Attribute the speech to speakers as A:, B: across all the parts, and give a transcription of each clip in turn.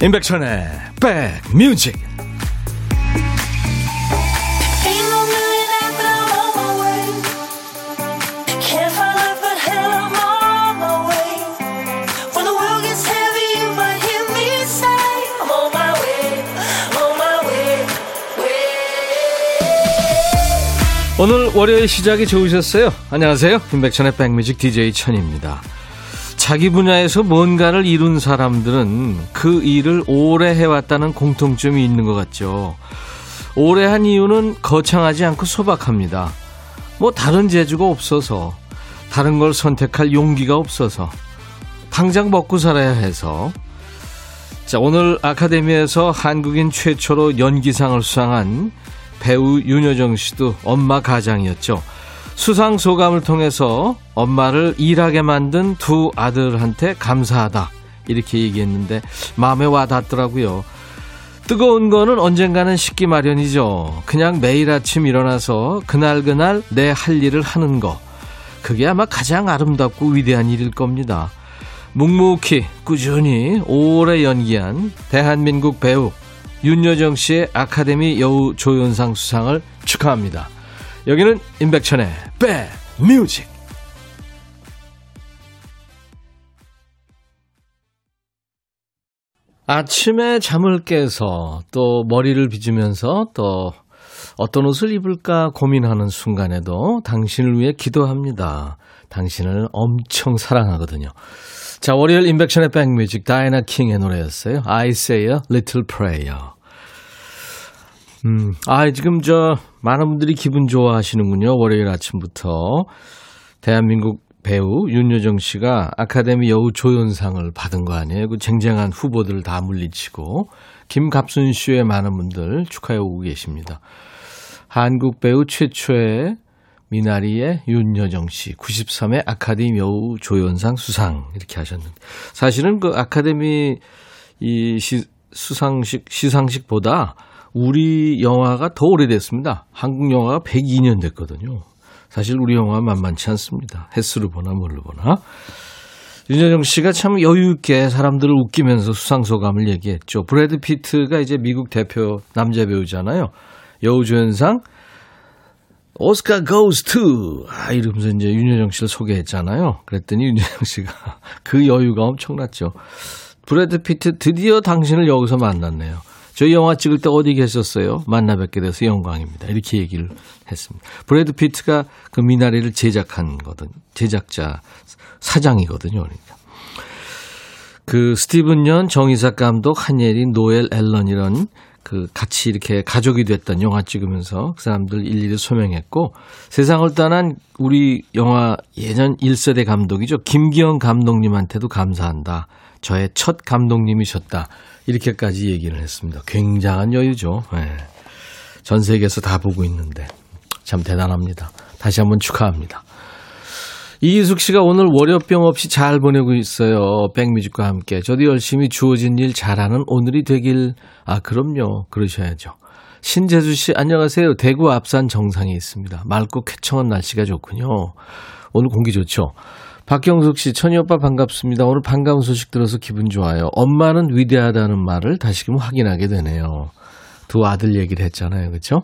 A: 임백천의 백뮤직 오늘 월요일 시작이 좋으셨어요? 안녕하세요. 임백천의 백뮤직 DJ 천입니다. 자기 분야에서 뭔가를 이룬 사람들은 그 일을 오래 해왔다는 공통점이 있는 것 같죠. 오래 한 이유는 거창하지 않고 소박합니다. 뭐 다른 재주가 없어서, 다른 걸 선택할 용기가 없어서, 당장 먹고 살아야 해서. 자, 오늘 아카데미에서 한국인 최초로 연기상을 수상한 배우 윤여정 씨도 엄마 가장이었죠. 수상 소감을 통해서 엄마를 일하게 만든 두 아들한테 감사하다. 이렇게 얘기했는데 마음에 와 닿더라고요. 뜨거운 거는 언젠가는 식기 마련이죠. 그냥 매일 아침 일어나서 그날그날 내 할 일을 하는 거. 그게 아마 가장 아름답고 위대한 일일 겁니다. 묵묵히 꾸준히 오래 연기한 대한민국 배우 윤여정 씨의 아카데미 여우 조연상 수상을 축하합니다. 여기는 임백천의 백뮤직 아침에 잠을 깨서 또 머리를 빗으면서 또 어떤 옷을 입을까 고민하는 순간에도 당신을 위해 기도합니다. 당신을 엄청 사랑하거든요. 자, 월요일 인백션의 백뮤직 다이나 킹의 노래였어요. I say a little prayer. 음, 아, 지금 저, 많은 분들이 기분 좋아하시는군요. 월요일 아침부터. 대한민국 배우 윤여정 씨가 아카데미 여우 조연상을 받은 거 아니에요? 그 쟁쟁한 후보들을 다 물리치고 김갑순 씨의 많은 분들 축하해 오고 계십니다. 한국 배우 최초의 미나리의 윤여정 씨 93회 아카데미 여우 조연상 수상 이렇게 하셨는데 사실은 그 아카데미 이 시, 수상식 시상식보다 우리 영화가 더 오래됐습니다. 한국 영화가 102년 됐거든요. 사실 우리 영화 만만치 않습니다. 횟수를 보나 뭘로 보나. 윤여정 씨가 참 여유 있게 사람들을 웃기면서 수상 소감을 얘기했죠. 브래드 피트가 이제 미국 대표 남자 배우잖아요. 여우조연상 오스카 goes to 아 이러면서 이제 윤여정 씨를 소개했잖아요. 그랬더니 윤여정 씨가 그 여유가 엄청났죠. 브래드 피트 드디어 당신을 여기서 만났네요. 저희 영화 찍을 때 어디 계셨어요? 만나 뵙게 돼서 영광입니다. 이렇게 얘기를 했습니다. 브래드 피트가 그 미나리를 제작한 거든 제작자 사장이거든요. 그러니까. 그 스티븐 연, 정이삭 감독, 한예리, 노엘 앨런 이런 그 같이 이렇게 가족이 됐던 영화 찍으면서 그 사람들 일일이 호명했고 세상을 떠난 우리 영화 예전 1세대 감독이죠. 김기영 감독님한테도 감사한다. 저의 첫 감독님이셨다. 이렇게까지 얘기를 했습니다. 굉장한 여유죠. 네. 전 세계에서 다 보고 있는데 참 대단합니다. 다시 한번 축하합니다. 이희숙 씨가 오늘 월요병 없이 잘 보내고 있어요. 백뮤직과 함께. 저도 열심히 주어진 일 잘하는 오늘이 되길. 아, 그럼요. 그러셔야죠. 신재수 씨, 안녕하세요. 대구 앞산 정상에 있습니다. 맑고 쾌청한 날씨가 좋군요. 오늘 공기 좋죠? 박경숙 씨, 천희 오빠 반갑습니다. 오늘 반가운 소식 들어서 기분 좋아요. 엄마는 위대하다는 말을 다시금 확인하게 되네요. 두 아들 얘기를 했잖아요. 그렇죠?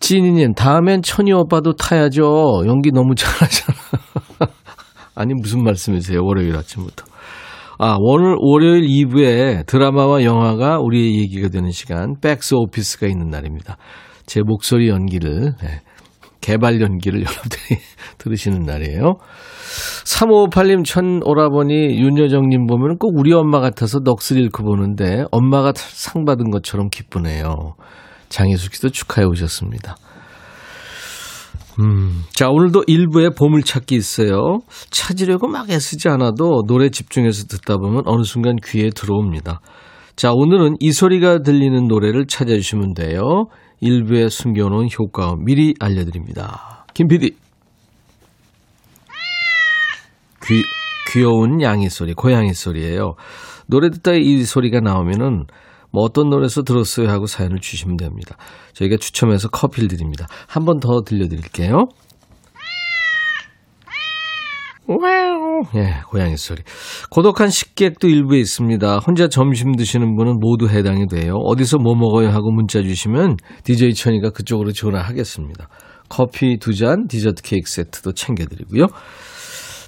A: 지니님, 다음엔 천희 오빠도 타야죠. 연기 너무 잘하잖아. 아니, 무슨 말씀이세요? 월요일 아침부터. 아, 오늘 월요일 2부에 드라마와 영화가 우리의 얘기가 되는 시간, 백스 오피스가 있는 날입니다. 제 목소리 연기를, 네, 개발 연기를 여러분들이 들으시는 날이에요. 3558님 천 오라버니 윤여정님 보면 꼭 우리 엄마 같아서 넋을 잃고 보는데 엄마가 상 받은 것처럼 기쁘네요. 장혜숙 씨도 축하해 오셨습니다. 음, 자, 오늘도 일부에 보물찾기 있어요. 찾으려고 막 애쓰지 않아도 노래 집중해서 듣다 보면 어느 순간 귀에 들어옵니다. 자, 오늘은 이 소리가 들리는 노래를 찾아주시면 돼요. 일부에 숨겨놓은 효과 미리 알려드립니다. 김 PD. 귀, 귀여운 양이 소리, 고양이 소리예요. 노래 듣다 이 소리가 나오면은 뭐 어떤 노래에서 들었어요 하고 사연을 주시면 됩니다. 저희가 추첨해서 커피를 드립니다. 한 번 더 들려드릴게요. Wow. 예, 고양이 소리. 고독한 식객도 일부에 있습니다. 혼자 점심 드시는 분은 모두 해당이 돼요. 어디서 뭐 먹어요 하고 문자 주시면 DJ 천이가 그쪽으로 전화하겠습니다. 커피 두 잔, 디저트 케이크 세트도 챙겨드리고요.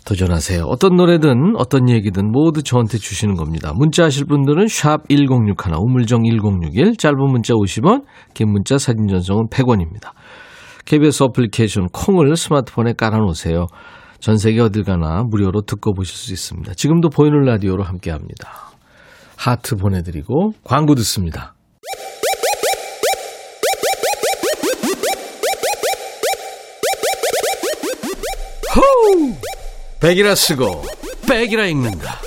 A: 도전하세요. 어떤 노래든 어떤 얘기든 모두 저한테 주시는 겁니다. 문자 하실 분들은 샵 1061, 우물정 1061, 짧은 문자 50원, 긴 문자 사진 전송은 100원입니다. KBS 어플리케이션 콩을 스마트폰에 깔아놓으세요. 전 세계 어딜 가나 무료로 듣고 보실 수 있습니다. 지금도 보이는 라디오로 함께 합니다. 하트 보내드리고 광고 듣습니다. 호우! 백이라 쓰고 백이라 읽는다.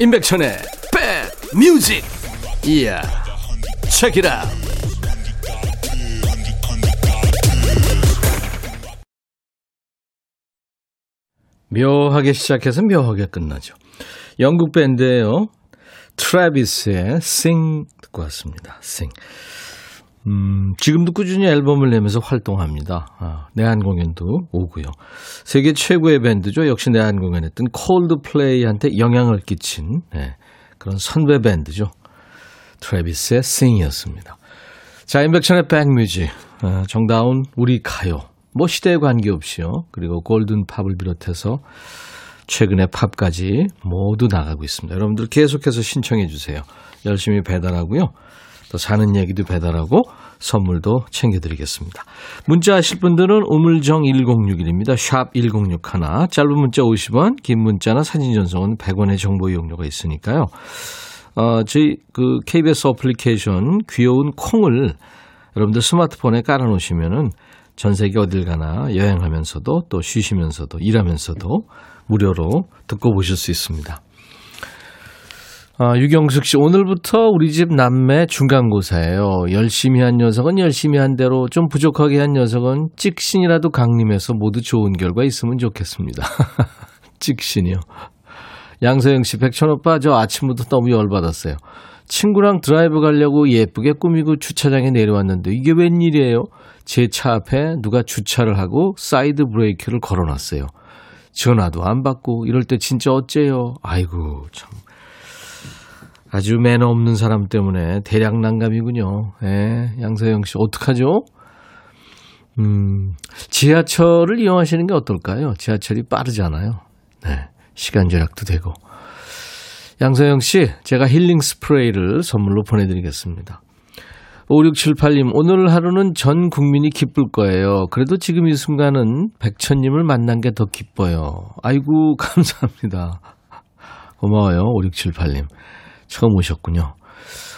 A: 임백천의 백 뮤직. 이야. 책이라. 묘하게 시작해서 묘하게 끝나죠. 영국 밴드예요. 트래비스의 Sing 듣고 왔습니다. Sing. 음, 지금도 꾸준히 앨범을 내면서 활동합니다. 아, 내한 공연도 오고요. 세계 최고의 밴드죠. 역시 내한 공연했던 콜드플레이한테 영향을 끼친 네, 그런 선배 밴드죠. 트래비스의 Sing이었습니다. 자, 임백천의 백뮤직. 아, 정다운 우리 가요. 뭐 시대에 관계없이요. 그리고 골든 팝을 비롯해서 최근의 팝까지 모두 나가고 있습니다. 여러분들 계속해서 신청해 주세요. 열심히 배달하고요. 또 사는 얘기도 배달하고 선물도 챙겨드리겠습니다. 문자 하실 분들은 우물정 1061입니다. 샵 1061. 짧은 문자 50원, 긴 문자나 사진 전송은 100원의 정보 이용료가 있으니까요. 어, 저희 그 KBS 어플리케이션 귀여운 콩을 여러분들 스마트폰에 깔아놓으시면은 전 세계 어딜 가나 여행하면서도 또 쉬시면서도 일하면서도 무료로 듣고 보실 수 있습니다. 아, 유경숙 씨, 오늘부터 우리 집 남매 중간고사예요. 열심히 한 녀석은 열심히 한 대로, 좀 부족하게 한 녀석은 찍신이라도 강림해서 모두 좋은 결과 있으면 좋겠습니다. 찍신이요. 양서영 씨, 백천 오빠, 저 아침부터 너무 열받았어요. 친구랑 드라이브 가려고 예쁘게 꾸미고 주차장에 내려왔는데 이게 웬일이에요? 제 차 앞에 누가 주차를 하고 사이드 브레이크를 걸어놨어요. 전화도 안 받고 이럴 때 진짜 어째요? 아이고 참 아주 매너 없는 사람 때문에 대략 난감이군요. 예, 양서영 씨 어떡하죠? 음, 지하철을 이용하시는 게 어떨까요? 지하철이 빠르잖아요. 네, 시간 절약도 되고. 양서영 씨, 제가 힐링 스프레이를 선물로 보내드리겠습니다. 5678님, 오늘 하루는 전 국민이 기쁠 거예요. 그래도 지금 이 순간은 백천님을 만난 게 더 기뻐요. 아이고, 감사합니다. 고마워요, 5678님. 처음 오셨군요.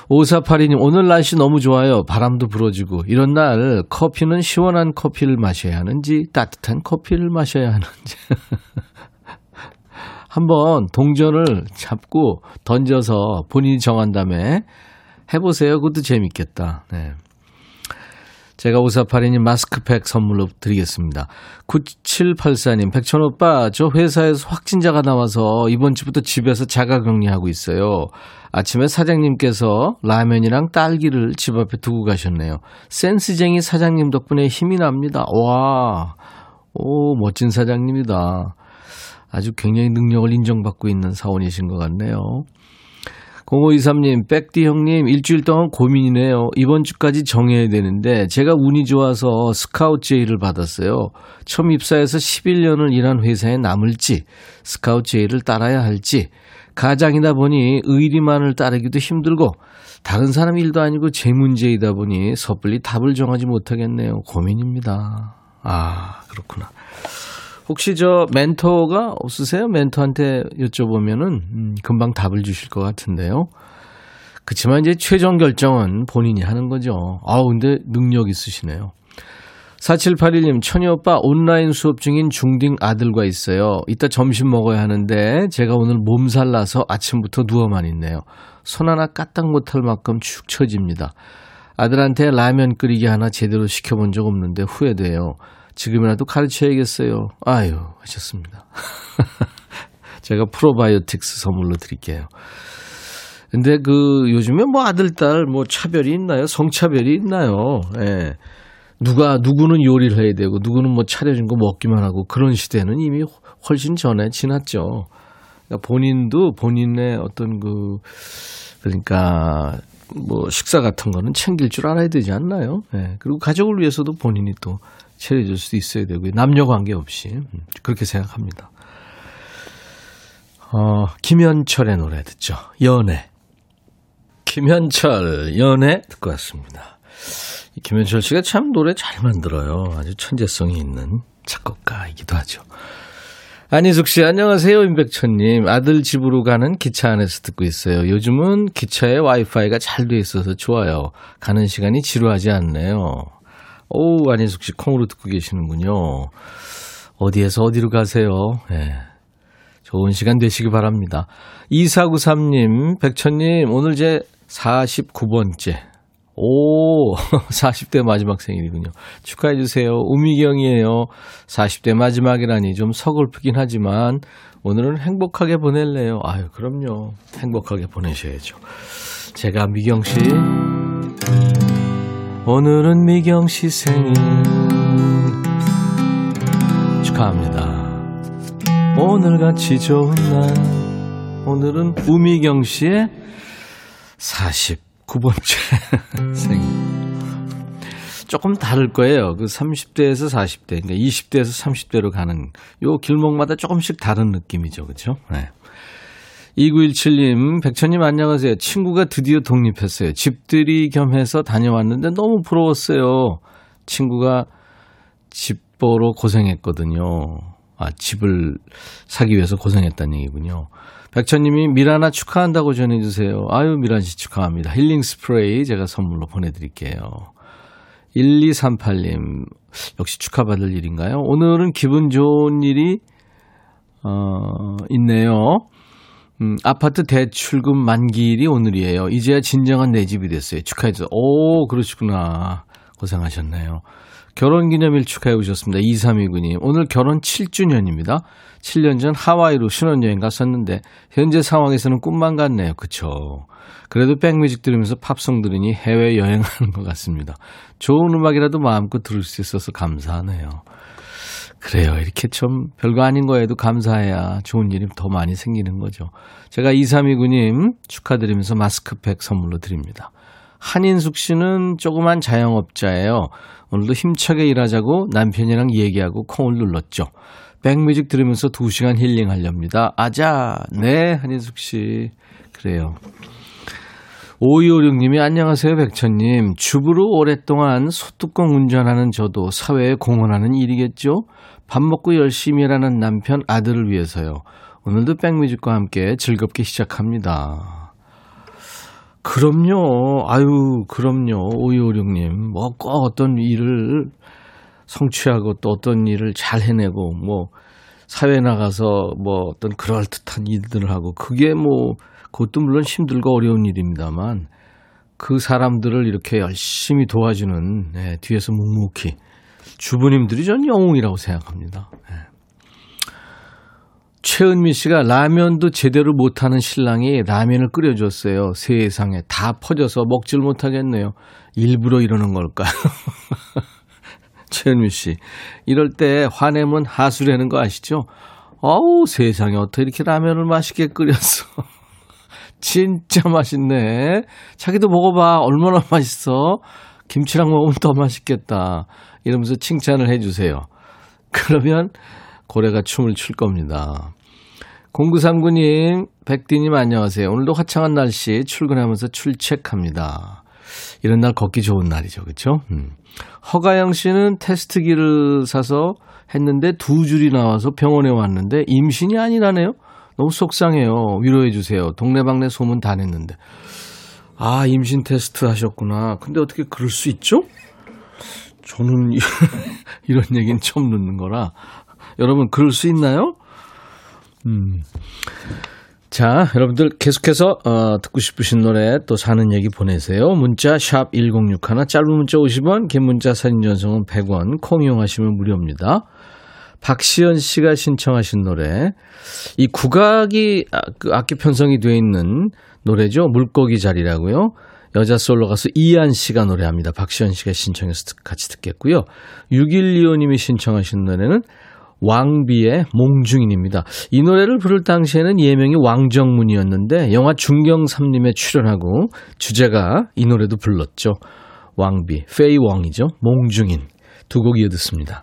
A: 5482님, 오늘 날씨 너무 좋아요. 바람도 불어주고. 이런 날 커피는 시원한 커피를 마셔야 하는지, 따뜻한 커피를 마셔야 하는지. 한번 동전을 잡고 던져서 본인이 정한 다음에 해보세요. 그것도 재밌겠다. 네. 제가 오사파리님 마스크팩 선물로 드리겠습니다. 9784님, 백천오빠, 저 회사에서 확진자가 나와서 이번 주부터 집에서 자가 격리하고 있어요. 아침에 사장님께서 라면이랑 딸기를 집 앞에 두고 가셨네요. 센스쟁이 사장님 덕분에 힘이 납니다. 와, 오, 멋진 사장님이다. 아주 굉장히 능력을 인정받고 있는 사원이신 것 같네요. 0523님, 백디 형님, 일주일 동안 고민이네요. 이번 주까지 정해야 되는데, 제가 운이 좋아서 스카우트 제의를 받았어요. 처음 입사해서 11년을 일한 회사에 남을지, 스카우트 제의를 따라야 할지, 가장이다 보니 의리만을 따르기도 힘들고, 다른 사람 일도 아니고 제 문제이다 보니 섣불리 답을 정하지 못하겠네요. 고민입니다. 아, 그렇구나. 혹시 저 멘토가 없으세요? 멘토한테 여쭤보면은 음, 금방 답을 주실 것 같은데요. 그렇지만 이제 최종 결정은 본인이 하는 거죠. 아, 근데 능력 있으시네요. 4781님, 천희 오빠 온라인 수업 중인 중딩 아들과 있어요. 이따 점심 먹어야 하는데 제가 오늘 몸살 나서 아침부터 누워만 있네요. 손 하나 까딱 못할 만큼 축 처집니다. 아들한테 라면 끓이기 하나 제대로 시켜본 적 없는데 후회돼요. 지금이라도 가르쳐야겠어요. 아유, 하셨습니다. 제가 프로바이오틱스 선물로 드릴게요. 근데 그 요즘에 뭐 아들, 딸 뭐 차별이 있나요? 성차별이 있나요? 예. 누가 누구는 요리를 해야 되고 누구는 뭐 차려준 거 먹기만 하고 그런 시대는 이미 훨씬 전에 지났죠. 그러니까 본인도 본인의 어떤 그 그러니까 뭐 식사 같은 거는 챙길 줄 알아야 되지 않나요? 예. 그리고 가족을 위해서도 본인이 또 차려줄 수도 있어야 되고 남녀 관계 없이 음, 그렇게 생각합니다. 어, 김현철의 노래 듣죠. 연애. 김현철 연애 듣고 왔습니다. 김현철 씨가 참 노래 잘 만들어요. 아주 천재성이 있는 작곡가이기도 하죠. 안희숙 씨, 안녕하세요. 임백천님. 아들 집으로 가는 기차 안에서 듣고 있어요. 요즘은 기차에 와이파이가 잘 돼 있어서 좋아요. 가는 시간이 지루하지 않네요. 오, 안희숙 씨, 콩으로 듣고 계시는군요. 어디에서 어디로 가세요? 예. 네. 좋은 시간 되시기 바랍니다. 2493님, 백천님, 오늘 제 49번째. 오, 40대 마지막 생일이군요. 축하해주세요. 우미경이에요. 40대 마지막이라니 좀 서글프긴 하지만 오늘은 행복하게 보낼래요. 아유, 그럼요. 행복하게 보내셔야죠. 제가 미경 씨. 오늘은 미경 씨 생일. 축하합니다. 오늘같이 좋은 날. 오늘은 우미경 씨의 49번째 생일. 조금 다를 거예요. 그 30대에서 40대, 그러니까 20대에서 30대로 가는 요 길목마다 조금씩 다른 느낌이죠. 그렇죠? 네. 2917님, 백천님 안녕하세요. 친구가 드디어 독립했어요. 집들이 겸해서 다녀왔는데 너무 부러웠어요. 친구가 집 보러 고생했거든요. 아, 집을 사기 위해서 고생했다는 얘기군요. 백천님이 미라나 축하한다고 전해주세요. 아유, 미란 씨 축하합니다. 힐링 스프레이 제가 선물로 보내드릴게요. 1238님, 역시 축하받을 일인가요? 오늘은 기분 좋은 일이, 어, 있네요. 음, 아파트 대출금 만기일이 오늘이에요. 이제야 진정한 내 집이 됐어요. 축하해주세요. 오, 그러시구나. 고생하셨네요. 결혼 기념일 축하해 오셨습니다. 2329님. 오늘 결혼 7주년입니다. 7년 전 하와이로 신혼여행 갔었는데 현재 상황에서는 꿈만 같네요. 그쵸? 그래도 백뮤직 들으면서 팝송 들으니 해외여행하는 것 같습니다. 좋은 음악이라도 마음껏 들을 수 있어서 감사하네요. 그래요. 이렇게 좀 별거 아닌 거에도 감사해야 좋은 일이 더 많이 생기는 거죠. 제가 2329님 축하드리면서 마스크팩 선물로 드립니다. 한인숙 씨는 조그만 자영업자예요. 오늘도 힘차게 일하자고 남편이랑 얘기하고 콩을 눌렀죠. 백뮤직 들으면서 2시간 힐링하렵니다. 아자, 네, 한인숙 씨. 그래요. 5256님이 안녕하세요, 백천님. 주부로 오랫동안 소뚜껑 운전하는 저도 사회에 공헌하는 일이겠죠? 밥 먹고 열심히 일하는 남편, 아들을 위해서요. 오늘도 백뮤직과 함께 즐겁게 시작합니다. 그럼요. 아유, 그럼요. 5256님. 뭐, 꼭 어떤 일을 성취하고 또 어떤 일을 잘 해내고, 뭐, 사회에 나가서 뭐 어떤 그럴듯한 일들을 하고, 그게 뭐, 그것도 물론 힘들고 어려운 일입니다만, 그 사람들을 이렇게 열심히 도와주는, 네, 뒤에서 묵묵히. 주부님들이 전 영웅이라고 생각합니다. 네. 최은미 씨가 라면도 제대로 못하는 신랑이 라면을 끓여줬어요. 세상에 다 퍼져서 먹질 못하겠네요. 일부러 이러는 걸까요? 최은미 씨. 이럴 때 화내면 하수라는 거 아시죠? 어우, 세상에 어떻게 이렇게 라면을 맛있게 끓였어. 진짜 맛있네. 자기도 먹어봐. 얼마나 맛있어. 김치랑 먹으면 더 맛있겠다. 이러면서 칭찬을 해주세요. 그러면 고래가 춤을 출 겁니다. 0939님, 백디님 안녕하세요. 오늘도 화창한 날씨 출근하면서 출첵합니다. 이런 날 걷기 좋은 날이죠. 그렇죠? 음. 허가영 씨는 테스트기를 사서 했는데 두 줄이 나와서 병원에 왔는데 임신이 아니라네요. 너무 속상해요. 위로해 주세요. 동네방네 소문 다 냈는데. 아, 임신 테스트 하셨구나. 근데 어떻게 그럴 수 있죠? 저는 이런 얘기는 처음 듣는 거라. 여러분, 그럴 수 있나요? 음. 자, 여러분들 계속해서 어, 듣고 싶으신 노래 또 사는 얘기 보내세요. 문자 샵 1061, 짧은 문자 50원, 긴 문자 사진 전송은 100원, 콩 이용하시면 무료입니다. 박시연 씨가 신청하신 노래. 이 국악이 아, 그 악기 편성이 되어 있는 노래죠. 물고기 자리라고요. 여자 솔로 가수 이한 씨가 노래합니다. 박시현 씨가 신청해서 같이 듣겠고요. 6125님이 신청하신 노래는 왕비의 몽중인입니다. 이 노래를 부를 당시에는 예명이 왕정문이었는데 영화 중경삼님에 출연하고 주제가 이 노래도 불렀죠. 왕비, 페이 왕이죠. 몽중인 두 곡 이어 듣습니다.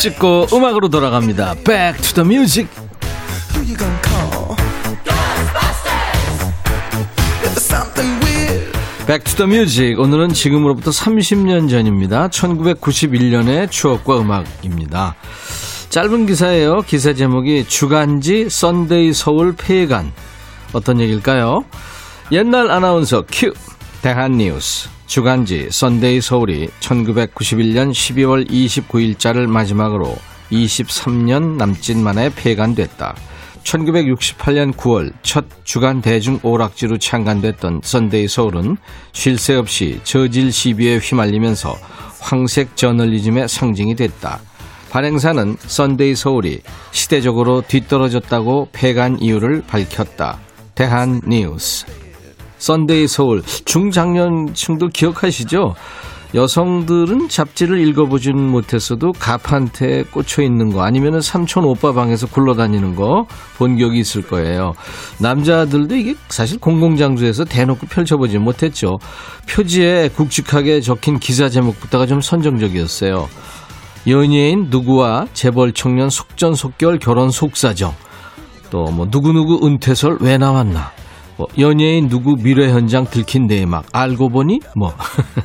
A: 찍고 음악으로 돌아갑니다. Back to the music. Music. 오늘은 지금으로부터 30년 전입니다. 1991년의 추억과 음악입니다. 짧은 기사예요. 기사 제목이 주간지 썬데이 서울 폐간. 어떤 얘기일까요? 옛날 아나운서 큐 대한뉴스 주간지 썬데이 서울이 1991년 12월 29일자를 마지막으로 23년 남짓 만에 폐간됐다. 1968년 9월 첫 주간 대중 오락지로 창간됐던 썬데이 서울은 쉴 새 없이 저질 시비에 휘말리면서 황색 저널리즘의 상징이 됐다. 발행사는 썬데이 서울이 시대적으로 뒤떨어졌다고 폐간 이유를 밝혔다. 대한 뉴스. 썬데이 서울 중장년층도 기억하시죠? 여성들은 잡지를 읽어보진 못했어도 가판대에 꽂혀 있는 거 아니면 삼촌 오빠 방에서 굴러다니는 거 본 기억이 있을 거예요. 남자들도 이게 사실 공공장소에서 대놓고 펼쳐보지 못했죠. 표지에 굵직하게 적힌 기사 제목부터가 좀 선정적이었어요. 연예인 누구와 재벌 청년 속전속결 결혼 속사정 또 뭐 누구누구 은퇴설 왜 나왔나 뭐 연예인 누구 미래 현장 들킨 내막 알고 보니 뭐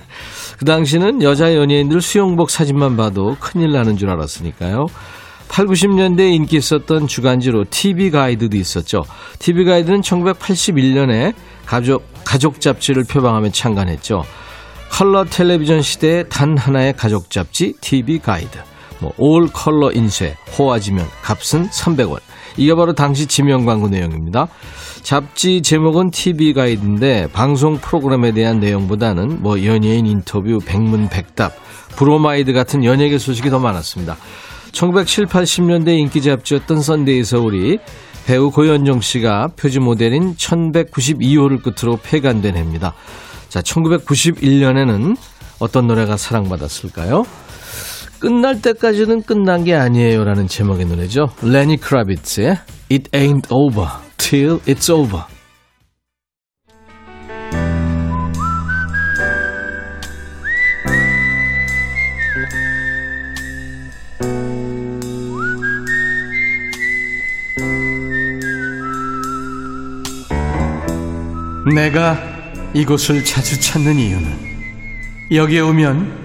A: 그 당시는 여자 연예인들 수영복 사진만 봐도 큰일 나는 줄 알았으니까요. 8, 90년대에 인기 있었던 주간지로 TV 가이드도 있었죠. TV 가이드는 1981년에 가족, 가족 잡지를 표방하며 창간했죠. 컬러 텔레비전 시대의 단 하나의 가족 잡지 TV 가이드. 뭐, 올 컬러 인쇄, 호화지면, 값은 300원. 이게 바로 당시 지명 광고 내용입니다. 잡지 제목은 TV 가이드인데 방송 프로그램에 대한 내용보다는 뭐 연예인 인터뷰, 백문백답, 브로마이드 같은 연예계 소식이 더 많았습니다. 1970, 80년대 인기 잡지였던 썬데이 서울이 배우 고현정 씨가 표지 모델인 1192호를 끝으로 폐간된 해입니다. 자, 1991년에는 어떤 노래가 사랑받았을까요? 끝날 때까지는 끝난 게 아니에요라는 제목의 노래죠. 레니 크라비츠의 It Ain't Over Till It's Over. 내가 이곳을 자주 찾는 이유는 여기에 오면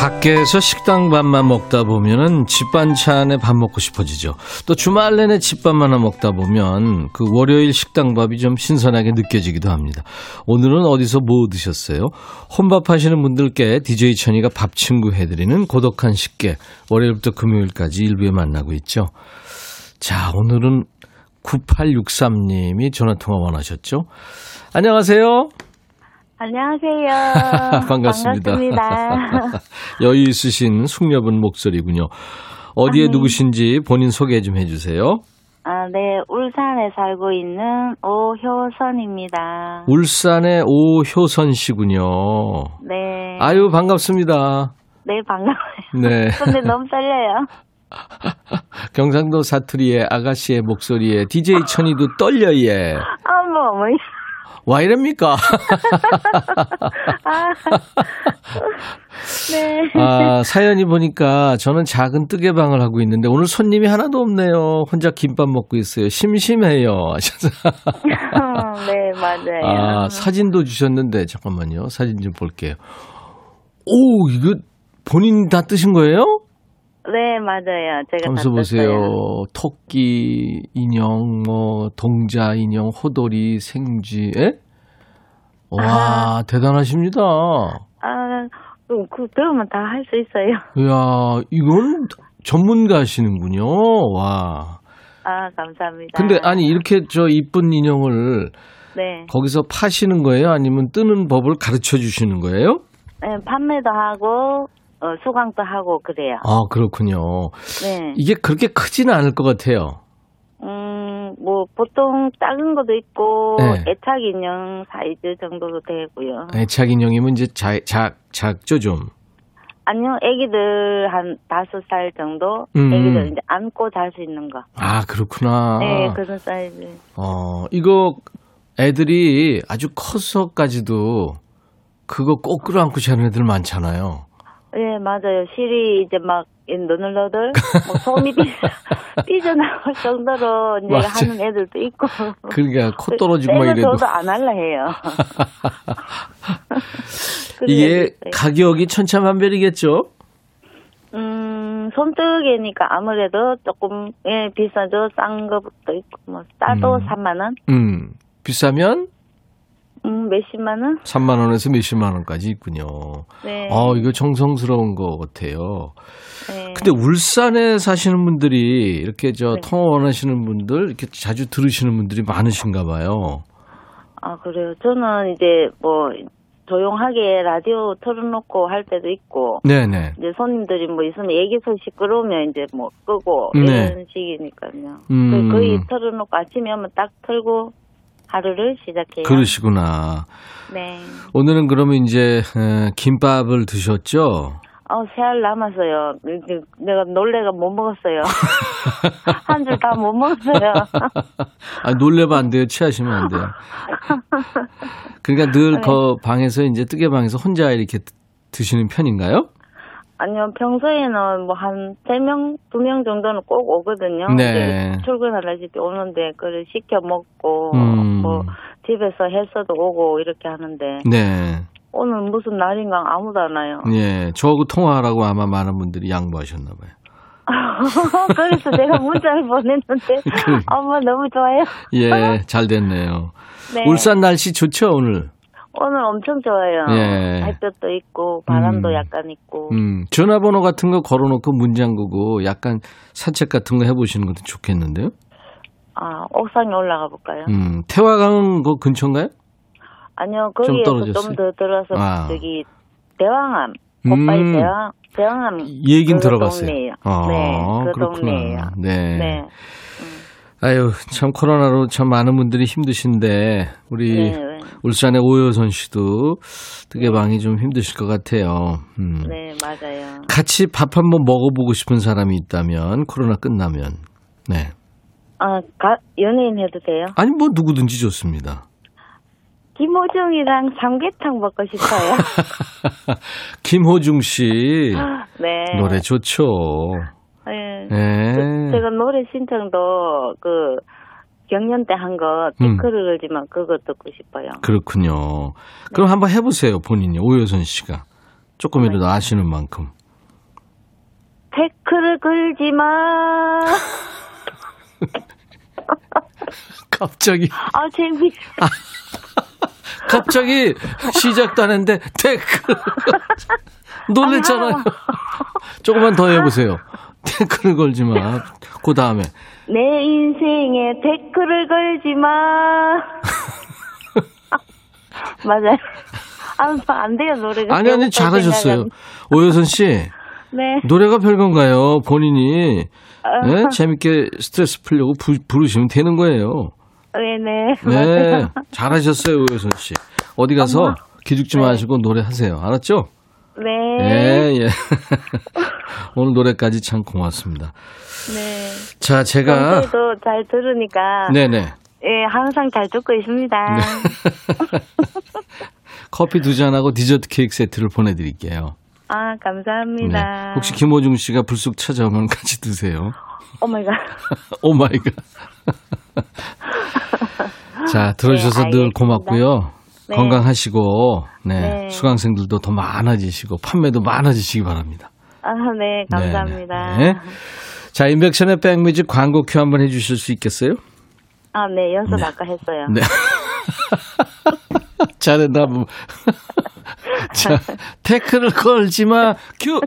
A: 밖에서 식당 밥만 먹다 보면은 집 반찬에 밥 먹고 싶어지죠. 또 주말 내내 집밥만 먹다 보면 그 월요일 식당 밥이 좀 신선하게 느껴지기도 합니다. 오늘은 어디서 뭐 드셨어요? 혼밥 하시는 분들께 DJ 천이가 밥 친구 해드리는 고독한 식객 월요일부터 금요일까지 일부에 만나고 있죠. 자, 오늘은 9863님이 전화통화 원하셨죠? 안녕하세요.
B: 안녕하세요.
A: 반갑습니다.
B: 반갑습니다.
A: 여유 있으신 숙녀분 목소리군요. 어디에 누구신지 본인 소개 좀 해주세요.
B: 어, 아, 네, 울산에 살고 있는 오효선입니다.
A: 울산의 오효선 씨군요.
B: 네.
A: 아유, 반갑습니다.
B: 네, 반가워요.
A: 네.
B: 근데 너무 떨려요.
A: 경상도 사투리의 아가씨의 목소리에 DJ 천이도 떨려, 예.
B: 아, 뭐, 뭐.
A: 와 이랍니까?
B: 아, 네.
A: 아, 사연이 보니까 저는 작은 뜨개방을 하고 있는데 오늘 손님이 하나도 없네요. 혼자 김밥 먹고 있어요. 심심해요. 하셔서.
B: 네, 맞아요.
A: 아, 사진도 주셨는데 잠깐만요. 사진 좀 볼게요. 오, 이거 본인 다 뜨신 거예요?
B: 네, 맞아요. 제가 다
A: 보세요. 토끼 인형, 뭐 동자 인형, 호돌이, 생쥐. 에? 와, 대단하십니다.
B: 아, 그, 그 배우면 다 할 수 있어요.
A: 이야, 이건 전문가시는군요. 와.
B: 아, 감사합니다.
A: 근데 아니 이렇게 저 이쁜 인형을
B: 네.
A: 거기서 파시는 거예요? 아니면 뜨는 법을 가르쳐 주시는 거예요?
B: 네, 판매도 하고, 어, 수강도 하고, 그래요.
A: 아, 그렇군요.
B: 네.
A: 이게 그렇게 크지는 않을 것 같아요.
B: 음, 뭐, 보통 작은 것도 있고,
A: 네.
B: 애착 인형 사이즈 정도도 되고요.
A: 애착 인형이면 이제 작, 작, 작죠, 좀.
B: 아니요, 애기들 한 다섯 살 정도?
A: 음.
B: 애기들 이제 안고 잘 수 있는 거.
A: 아, 그렇구나.
B: 네, 그런 사이즈.
A: 어, 이거 애들이 아주 커서까지도 그거 꼭 끌어안고 자는 애들 많잖아요.
B: 네, 맞아요. 실이 이제 막, 이 너늘너들, 뭐, 솜이 삐, 삐져 나올 정도로 이제
A: 맞아.
B: 하는 애들도 있고.
A: 그러니까 코 떨어지고 막 이래도.
B: 저도 안 할라 해요.
A: 이게
B: 있어요.
A: 가격이 천차만별이겠죠?
B: 음, 손뜨개니까 아무래도 조금, 예, 비싸죠. 싼 것도 있고, 뭐, 싸도
A: 음.
B: 3만원?
A: 음, 비싸면
B: 음, 몇십만 원?
A: 3만 원에서 몇십만 원까지 있군요.
B: 네.
A: 어, 이거 정성스러운 것 같아요.
B: 네.
A: 근데 울산에 사시는 분들이 이렇게 저
B: 네.
A: 통화 원하시는 분들 이렇게 자주 들으시는 분들이 많으신가 봐요.
B: 아, 그래요. 저는 이제 뭐, 조용하게 라디오 틀어놓고 할 때도 있고,
A: 네네.
B: 이제 손님들이 뭐 있으면 얘기소 시끄러우면 이제 뭐 끄고,
A: 네.
B: 이런 식이니까요.
A: 음.
B: 그 거의 틀어놓고 아침에 오면 딱 틀고 하루를 시작해요.
A: 그러시구나.
B: 네.
A: 오늘은 그러면 이제 에, 김밥을 드셨죠?
B: 어, 세알 남았어요. 내가 놀래가 못 먹었어요. 한 줄 다 못 먹었어요.
A: 아, 놀래면 안 돼요. 취하시면 안 돼요. 그러니까 늘
B: 네.
A: 그 방에서 이제 뜨개 방에서 혼자 이렇게 드- 드시는 편인가요?
B: 아니요, 평소에는 뭐 한 세 명, 두 명 정도는 꼭 오거든요.
A: 네.
B: 이제 출근하려 집에 오는데 그걸 시켜 먹고
A: 음.
B: 뭐 집에서 했어도 오고 이렇게 하는데
A: 네.
B: 오늘 무슨 날인가 아무도 안 와요.
A: 예. 저하고 통화하라고 아마 많은 분들이 양보하셨나 봐요.
B: 그래서 제가 문자를 보냈는데 엄마 너무 좋아요.
A: 예, 잘 됐네요.
B: 네.
A: 울산 날씨 좋죠, 오늘?
B: 오늘 엄청 좋아요.
A: 예.
B: 햇볕도 있고 바람도
A: 음.
B: 약간 있고.
A: 음, 전화번호 같은 거 걸어놓고 문장구고 약간 산책 같은 거 해보시는 것도 좋겠는데요?
B: 아 옥상에 올라가 볼까요?
A: 음, 태화강 그 근처인가요?
B: 아니요
A: 좀
B: 거기에서? 좀 더 들어서
A: 아.
B: 저기 대왕암 오빠이
A: 음.
B: 대왕 대왕암
A: 얘긴
B: 그
A: 들어봤어요.
B: 동네예요.
A: 아,
B: 네, 그
A: 그렇구나.
B: 동네예요.
A: 네.
B: 네.
A: 아유, 참 코로나로 참 많은 분들이 힘드신데 우리
B: 네, 네.
A: 울산의 오효선 씨도 뜨개방이 좀 힘드실 것 같아요. 음.
B: 네, 맞아요.
A: 같이 밥 한번 먹어보고 싶은 사람이 있다면 코로나 끝나면 네.
B: 아, 가, 연예인 해도 돼요?
A: 아니 뭐 누구든지 좋습니다.
B: 김호중이랑 삼계탕 먹고 싶어요.
A: 김호중 씨
B: 네.
A: 노래 좋죠.
B: 네.
A: 네.
B: 저- 제가 노래 신청도 그 경연 때 한거
A: 음.
B: 댓글을 걸지만 그거 듣고 싶어요.
A: 그렇군요. 그럼 한번 해보세요 본인이 오효선 씨가 조금이라도
B: 네.
A: 아시는 만큼.
B: 태클을 걸지 마.
A: 갑자기
B: 아, 재미.
A: 갑자기 시작도 안 했는데 댓글 놀랬잖아요. 조금만 더 해보세요. 댓글을 걸지 마. 그 다음에
B: 내 인생에 댓글을 걸지 마. 맞아요. 아, 안 돼요, 노래가.
A: 아니 아니 잘하셨어요. 오효선 씨
B: 네.
A: 노래가 별건가요? 본인이 네, 재밌게 스트레스 풀려고 부, 부르시면 되는 거예요.
B: 네네.
A: 네, 잘하셨어요, 우효선 씨. 어디 가서 기죽지 마시고 노래하세요. 알았죠?
B: 네.
A: 예, 예. 오늘 노래까지 참 고맙습니다.
B: 네.
A: 자, 제가.
B: 평소에도 잘 들으니까.
A: 네네.
B: 예, 항상 잘 듣고 있습니다.
A: 커피 두 잔하고 디저트 케이크 세트를 보내드릴게요.
B: 아,
A: 네.
B: 감사합니다.
A: 혹시 김호중 씨가 불쑥 찾아오면 같이 드세요.
B: Oh my
A: God. Oh my God. 자, 들어주셔서
B: 네,
A: 늘. 고맙고요.
B: 네.
A: 건강하시고, 네,
B: 네.
A: 수강생들도 더 많아지시고, 판매도 많아지시기 바랍니다.
B: 아, 네, 감사합니다.
A: 네, 네. 자, 임백천의 백뮤직 광고 큐 한번 해 주실 수 있겠어요?
B: 아, 네, 연습
A: 네.
B: 아까 했어요.
A: 네. 잘한다. 뭐. 자, 태클을 걸지 마. 큐!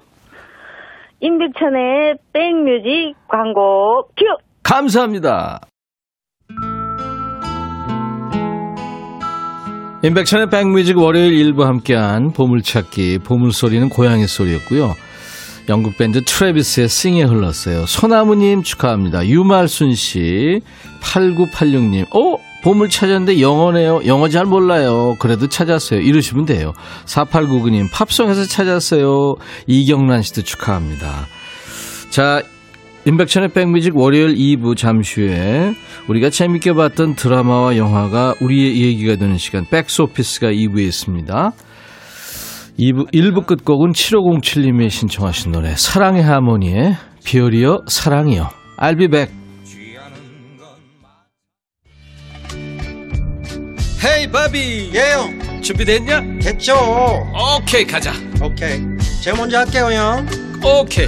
B: 임백천의 백뮤직 광고 큐!
A: 감사합니다. 임백천의 백뮤직 월요일 일부 함께한 보물찾기, 보물소리는 고양이 소리였고요. 영국 밴드 트래비스의 Sing이 흘렀어요. 소나무님 축하합니다. 유말순 씨, 8986님, 어? 보물 찾았는데 영어네요. 영어 잘 몰라요. 그래도 찾았어요. 이러시면 돼요. 4899님, 팝송에서 찾았어요. 이경란 씨도 축하합니다. 자, 임백천의 백뮤직 월요일 2부 잠시 후에 우리가 재밌게 봤던 드라마와 영화가 우리의 얘기가 되는 시간 백스오피스가 2부에 있습니다. 2부, 1부 끝곡은 7507님이 신청하신 노래 사랑의 하모니의 비어리어 사랑이요. I'll be back. 헤이 바비
C: 예요
A: 준비됐냐?
C: 됐죠
A: 오케이 가자
C: 오케이 제가 먼저 할게요 형
A: 오케이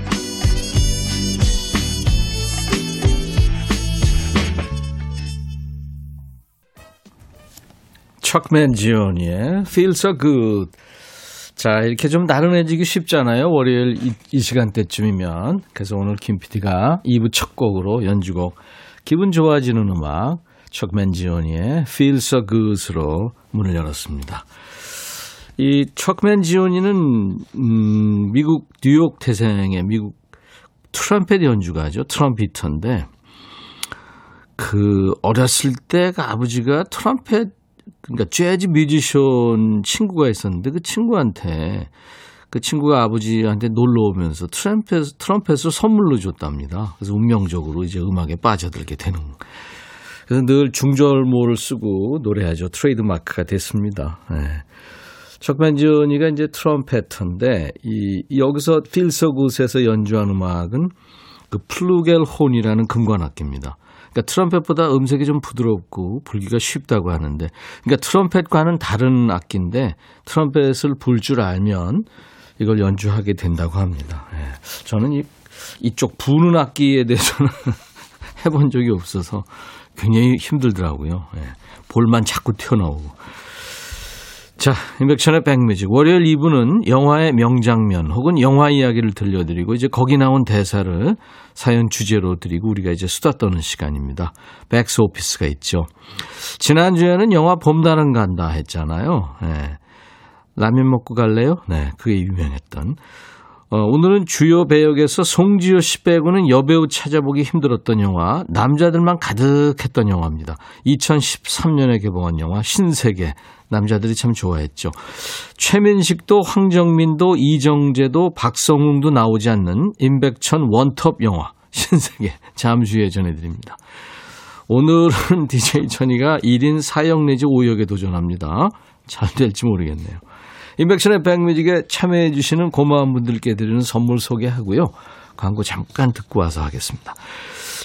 A: 척맨 지온이의 Feel So Good. 자 이렇게 좀 나른해지기 쉽잖아요. 월요일 이, 이 시간대쯤이면. 그래서 오늘 김 PD가 2부 첫 곡으로 연주곡 기분 좋아지는 음악 척맨 지온이의 Feel So Good으로 문을 열었습니다. 이 척맨 지온이는 음, 미국 뉴욕 태생의 미국 트럼펫 연주가죠 트럼피터인데 그 어렸을 때가 아버지가 트럼펫 그러니까 재즈 뮤지션 친구가 있었는데 그 친구한테 그 친구가 아버지한테 놀러 오면서 트럼펫 트럼펫을 선물로 줬답니다. 그래서 운명적으로 이제 음악에 빠져들게 되는. 그래서 늘 중절모를 쓰고 노래하죠. 트레이드 마크가 됐습니다. 네. 척 맨지오니가 이제 트럼페터인데 이 여기서 Feels So Good에서 연주한 음악은 그 flugelhorn이라는 금관악기입니다. 그러니까 트럼펫보다 음색이 좀 부드럽고 불기가 쉽다고 하는데, 그러니까 트럼펫과는 다른 악기인데 트럼펫을 불 줄 알면 이걸 연주하게 된다고 합니다. 예. 저는 이 이쪽 부는 악기에 대해서는 해본 적이 없어서 굉장히 힘들더라고요. 예. 볼만 자꾸 튀어나오고. 자, 임백천의 백뮤직. 월요일 2부는 영화의 명장면 혹은 영화 이야기를 들려드리고 이제 거기 나온 대사를 사연 주제로 드리고 우리가 이제 수다 떠는 시간입니다. 백스 오피스가 있죠. 지난주에는 영화 봄다는 간다 했잖아요. 네. 라면 먹고 갈래요? 네, 그게 유명했던. 어, 오늘은 주요 배역에서 송지효 씨 빼고는 여배우 찾아보기 힘들었던 영화, 남자들만 가득했던 영화입니다. 2013년에 개봉한 영화 신세계. 남자들이 참 좋아했죠. 최민식도 황정민도 이정재도 박성웅도 나오지 않는 임백천 원톱 영화 신세계 잠시 후에 전해드립니다. 오늘은 DJ 천이가 1인 4역 내지 5역에 도전합니다. 잘 될지 모르겠네요. 임백천의 백뮤직에 참여해 주시는 고마운 분들께 드리는 선물 소개하고요. 광고 잠깐 듣고 와서 하겠습니다.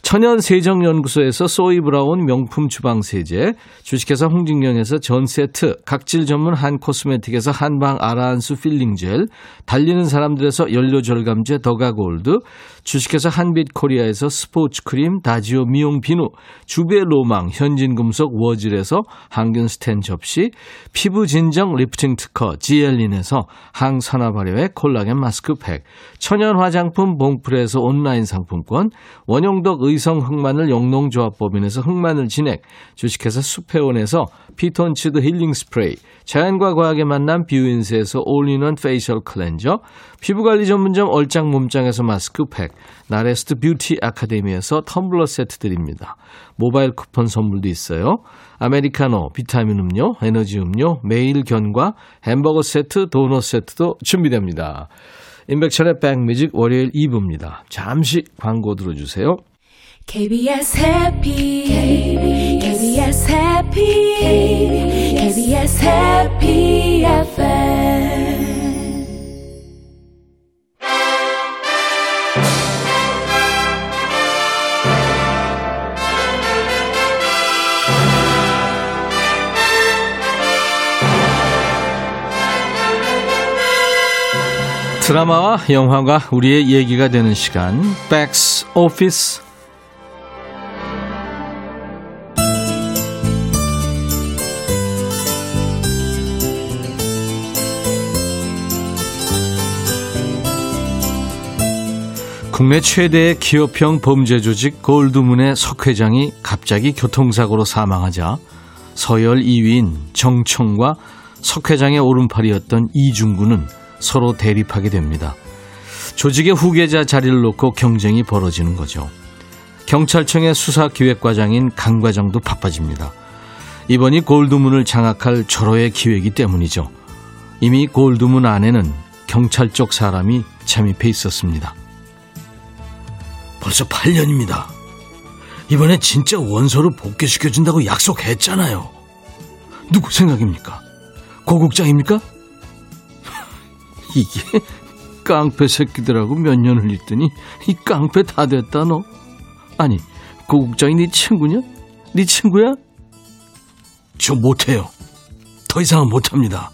A: 천연 세정연구소에서 소이 브라운 명품 주방 세제, 주식회사 홍진경에서 전 세트, 각질 전문 한 코스메틱에서 한방 아라한수 peeling gel, 달리는 사람들에서 연료 절감제 더가 골드, 주식회사 한빛 코리아에서 스포츠 크림 다지오 미용 비누, 주베 로망 현진금속 워즐에서 항균 스텐 접시, 피부 진정 리프팅 특허 지엘린에서 항산화 발효의 콜라겐 마스크팩, 천연 화장품 봉 프레에서 온라인 상품권, 원용덕 의성 흑마늘 영농조합법인에서 흑마늘 진액, 주식회사 수페온에서 피톤치드 힐링 스프레이, 자연과 과학의 만남 뷰인스에서 all-in-one facial cleanser, 피부관리 전문점 얼짱 몸짱에서 마스크팩, 나레스트 뷰티 아카데미에서 텀블러 세트 드립니다. 모바일 쿠폰 선물도 있어요. 아메리카노, 비타민 음료, 에너지 음료, 매일 견과, 햄버거 세트, 도넛 세트도 준비됩니다. 임백천의 백뮤직 월요일 2부입니다. 잠시 광고 들어주세요.
D: KBS 해피 KBS 해피 KBS 해피 FM
A: 드라마와 영화가 우리의 얘기가 되는 시간, 백스 오피스. 국내 최대의 기업형 범죄 조직 골드문의 석 회장이 갑자기 교통사고로 사망하자 서열 2위인 정청과 석 회장의 오른팔이었던 이중구는 서로 대립하게 됩니다. 조직의 후계자 자리를 놓고 경쟁이 벌어지는 거죠. 경찰청의 수사기획과장인 강 과장도 바빠집니다. 이번이 골드문을 장악할 절호의 기회이기 때문이죠. 이미 골드문 안에는 경찰 쪽 사람이 잠입해 있었습니다. 벌써 8년입니다. 이번에 진짜 원서를 복귀시켜준다고 약속했잖아요. 누구 생각입니까? 고국장입니까? 이게 깡패 새끼들하고 몇 년을 있더니 이 깡패 다 됐다 너. 아니 고국장이 네 친구냐? 네 친구야? 저 못해요. 더 이상은 못합니다.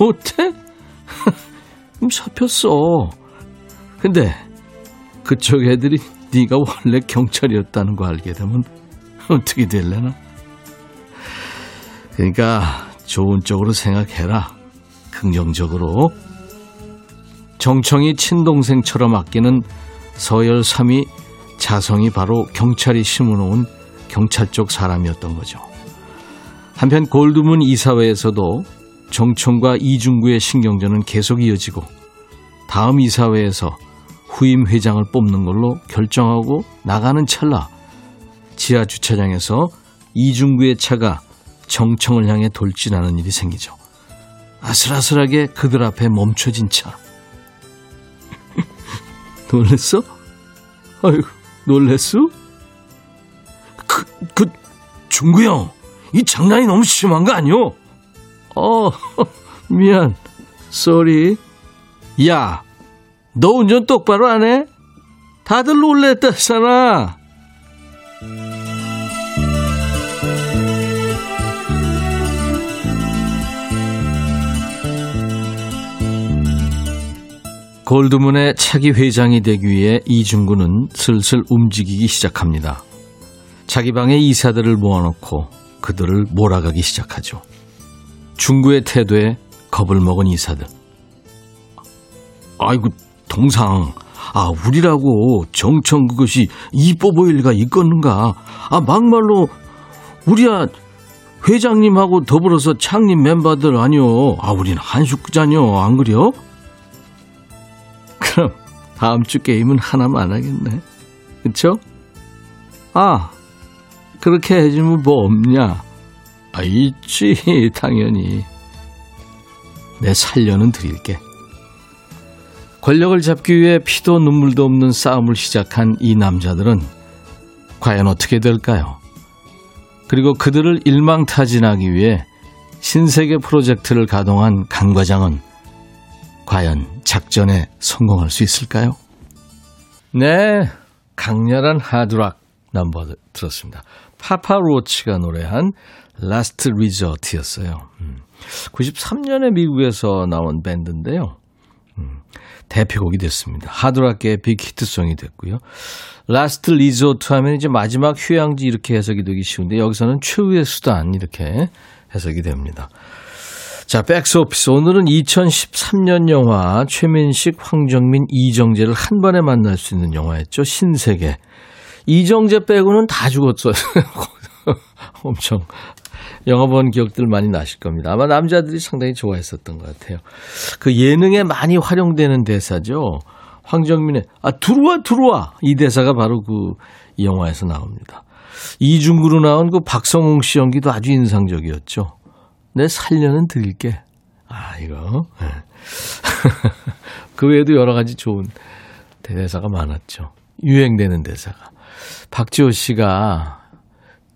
A: 못해? 잡혔어. 근데 그쪽 애들이 네가 원래 경찰이었다는 거 알게 되면 어떻게 될래나? 그러니까 좋은 쪽으로 생각해라. 긍정적으로. 정청이 친동생처럼 아끼는 서열 3위 자성이 바로 경찰이 심어놓은 경찰 쪽 사람이었던 거죠. 한편 골드문 이사회에서도 정청과 이중구의 신경전은 계속 이어지고 다음 이사회에서 후임 회장을 뽑는 걸로 결정하고 나가는 찰나 지하 주차장에서 이중구의 차가 정청을 향해 돌진하는 일이 생기죠. 아슬아슬하게 그들 앞에 멈춰진 차. 놀랬어? 아이고, 놀랬어? 그, 그, 중구 형, 이 장난이 너무 심한 거 아니오? 어, 미안. 쏘리. 야, 너 운전 똑바로 안 해? 다들 놀랬다잖아. 골드문의 차기 회장이 되기 위해 이중구는 슬슬 움직이기 시작합니다. 자기 방에 이사들을 모아놓고 그들을 몰아가기 시작하죠. 중구의 태도에 겁을 먹은 이사들. 아이고, 동상. 아, 우리라고 정청 그것이 이뻐 보일 리가 있겠는가. 아, 막말로, 우리야, 회장님하고 더불어서 창립 멤버들 아니요. 아, 우리는 한 식구자녀. 안 그래요? 다음 주 게임은 하나만 하겠네. 그쵸? 아, 그렇게 해주면 뭐 없냐? 아, 있지, 당연히. 내 살려는 드릴게. 권력을 잡기 위해 피도 눈물도 없는 싸움을 시작한 이 남자들은 과연 어떻게 될까요? 그리고 그들을 일망타진하기 위해 신세계 프로젝트를 가동한 강 과장은 과연 작전에 성공할 수 있을까요? 네, 강렬한 하드락 넘버 들었습니다. 파파로치가 노래한 Last Resort였어요. 음. 93년에 미국에서 나온 밴드인데요. 음, 대표곡이 됐습니다. 하드락계의 big hit song이 됐고요. Last Resort 하면 이제 마지막 휴양지 이렇게 해석이 되기 쉬운데 여기서는 최후의 수단 이렇게 해석이 됩니다. 자, 백스오피스. 오늘은 2013년 영화 최민식, 황정민, 이정재를 한 번에 만날 수 있는 영화였죠. 신세계. 이정재 빼고는 다 죽었어요. 엄청 영화 본 기억들 많이 나실 겁니다. 아마 남자들이 상당히 좋아했었던 것 같아요. 그 예능에 많이 활용되는 대사죠. 황정민의 아 들어와 들어와 이 대사가 바로 그 영화에서 나옵니다. 이중구로 나온 그 박성웅 씨 연기도 아주 인상적이었죠. 내 살려는 드릴게. 아 이거 네. 그 외에도 여러 가지 좋은 대사가 많았죠. 유행되는 대사가 박지호 씨가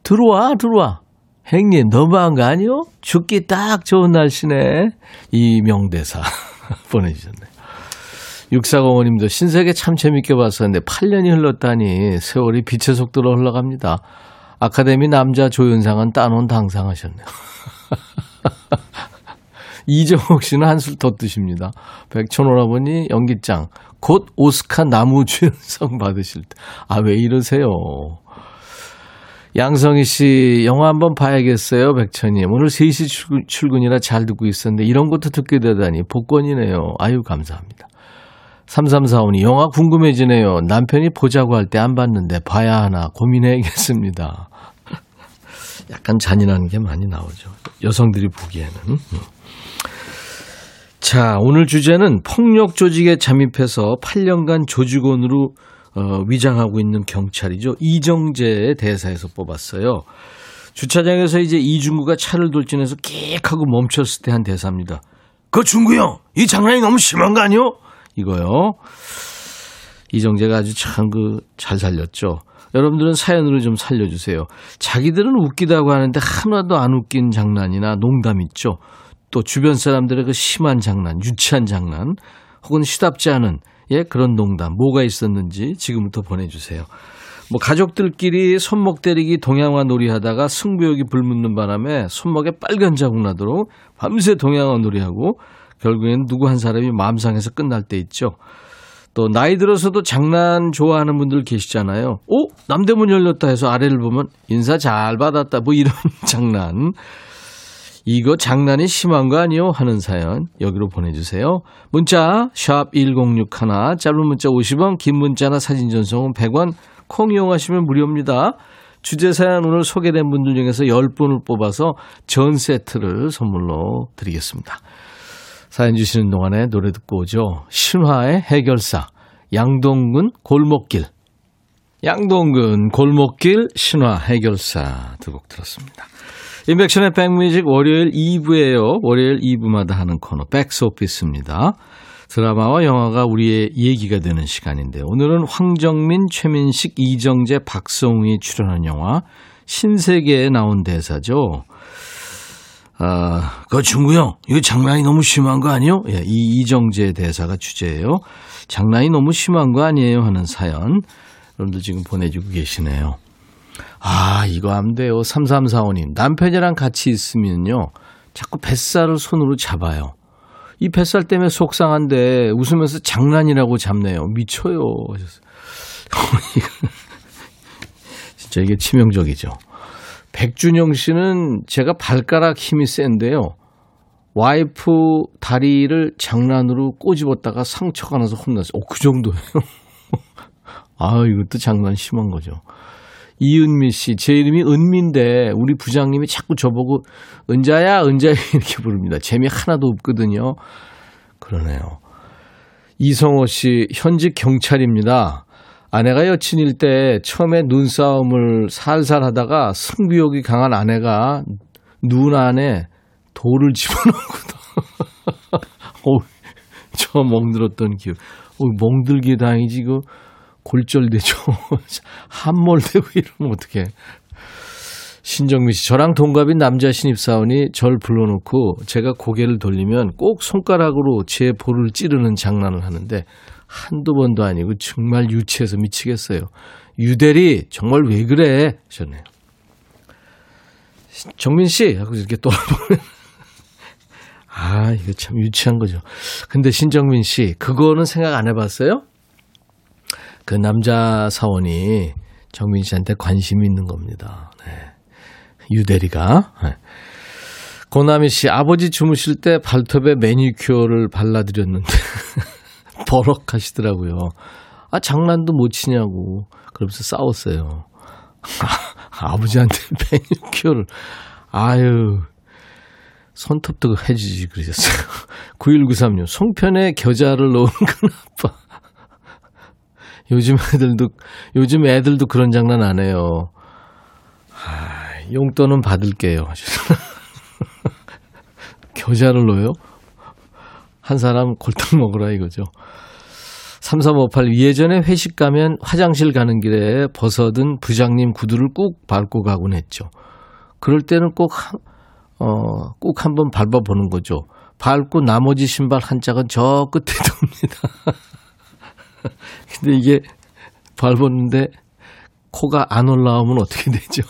A: 들어와 들어와 행님 너무한 거 아니요? 죽기 딱 좋은 날씨네. 이 명대사 보내주셨네요. 6405님도 신세계 참 재밌게 봤었는데 8년이 흘렀다니 세월이 빛의 속도로 흘러갑니다. 아카데미 남자 조연상은 따놓은 당상하셨네요. 이정옥 씨는 한술 더 드십니다. 백촌오라버니 연기짱 곧 오스카 나무 주연상 받으실 때. 아, 왜 이러세요? 양성희 씨, 영화 한번 봐야겠어요, 백천님. 오늘 3시 출근, 이라잘 듣고 있었는데, 이런 것도 듣게 되다니, 복권이네요. 아유, 감사합니다. 3345님, 영화 궁금해지네요. 남편이 보자고 할 때 안 봤는데, 봐야 하나 고민해야겠습니다. 약간 잔인한 게 많이 나오죠. 여성들이 보기에는. 자, 오늘 주제는 폭력 조직에 잠입해서 8년간 조직원으로 어, 위장하고 있는 경찰이죠. 이정재의 대사에서 뽑았어요. 주차장에서 이제 이중구가 차를 돌진해서 끽 하고 멈췄을 때 한 대사입니다. 그 중구 형, 이 장난이 너무 심한 거 아니요? 이거요. 이정재가 아주 참 그 잘 살렸죠. 여러분들은 사연으로 좀 살려주세요. 자기들은 웃기다고 하는데 하나도 안 웃긴 장난이나 농담 있죠. 또 주변 사람들의 그 심한 장난, 유치한 장난, 혹은 시답지 않은 예, 그런 농담 뭐가 있었는지 지금부터 보내주세요. 뭐 가족들끼리 손목 때리기 동양화 놀이하다가 승부욕이 불붙는 바람에 손목에 빨간 자국 나도록 밤새 동양화 놀이하고 결국엔 누구 한 사람이 마음 상해서 끝날 때 있죠. 또 나이 들어서도 장난 좋아하는 분들 계시잖아요. 오 남대문 열렸다 해서 아래를 보면 인사 잘 받았다 뭐 이런 장난. 이거 장난이 심한 거 아니요? 하는 사연 여기로 보내주세요. 문자 샵 1061, 짧은 문자 50원, 긴 문자나 사진 전송은 100원, 콩 이용하시면 무료입니다. 주제 사연 오늘 소개된 분들 중에서 10분을 뽑아서 전 세트를 선물로 드리겠습니다. 사연 주시는 동안에 노래 듣고 오죠. 신화의 해결사, 양동근 골목길. 양동근 골목길 신화 해결사 두 곡 들었습니다. 인백션의 백뮤직 월요일 2부예요. 월요일 2부마다 하는 코너 백스오피스입니다. 드라마와 영화가 우리의 얘기가 되는 시간인데 오늘은 황정민, 최민식, 이정재, 박성웅이 출연한 영화 신세계에 나온 대사죠. 아, 그 형, 이거 장난이 너무 심한 거 아니요? 예, 이 이정재 대사가 주제예요. 장난이 너무 심한 거 아니에요? 하는 사연. 여러분들 지금 보내주고 계시네요. 아, 이거 안 돼요. 3345님. 남편이랑 같이 있으면요. 자꾸 뱃살을 손으로 잡아요. 이 뱃살 때문에 속상한데 웃으면서 장난이라고 잡네요. 미쳐요. 진짜 이게 치명적이죠. 백준영 씨는 제가 발가락 힘이 센데요. 와이프 다리를 장난으로 꼬집었다가 상처가 나서 혼났어요. 오, 그 정도예요. 아, 이것도 장난 심한 거죠. 이은미 씨, 제 이름이 은미인데 우리 부장님이 자꾸 저보고 은자야, 은자야 이렇게 부릅니다. 재미 하나도 없거든요. 그러네요. 이성호 씨, 현직 경찰입니다. 아내가 여친일 때 처음에 눈싸움을 살살 하다가 승부욕이 강한 아내가 눈 안에 돌을 집어넣고도 어, 저 멍들었던 기억. 어, 멍들기 다행이지, 그 골절되죠. 함몰되고 이러면 어떡해. 신정미 씨, 저랑 동갑인 남자 신입사원이 절 불러놓고 제가 고개를 돌리면 꼭 손가락으로 제 볼을 찌르는 장난을 하는데 한두 번도 아니고 정말 유치해서 미치겠어요. 유대리 정말 왜 그래? 하셨네요. 정민 씨 하고 이렇게 돌아보면 아 이거 참 유치한 거죠. 근데 신정민 씨 그거는 생각 안 해봤어요? 그 남자 사원이 정민 씨한테 관심이 있는 겁니다. 네. 유대리가. 네. 고나미 씨 아버지 주무실 때 발톱에 매니큐어를 발라드렸는데 버럭하시더라고요. 아 장난도 못 치냐고 그러면서 싸웠어요. 아, 아버지한테 매니큐어를 아유 손톱도 해주지 그러셨어요. 9193님 송편에 겨자를 넣은 건 아빠. 요즘 애들도 요즘 애들도 그런 장난 안 해요. 아, 용돈은 받을게요. 겨자를 넣어요? 한 사람 골탕 먹으라 이거죠. 3358 예전에 회식 가면 화장실 가는 길에 벗어든 부장님 구두를 꾹 밟고 가곤 했죠. 그럴 때는 꼭, 어, 꼭 한번 밟아보는 거죠. 밟고 나머지 신발 한 짝은 저 끝에 둡니다. 근데 이게 밟았는데 코가 안 올라오면 어떻게 되죠?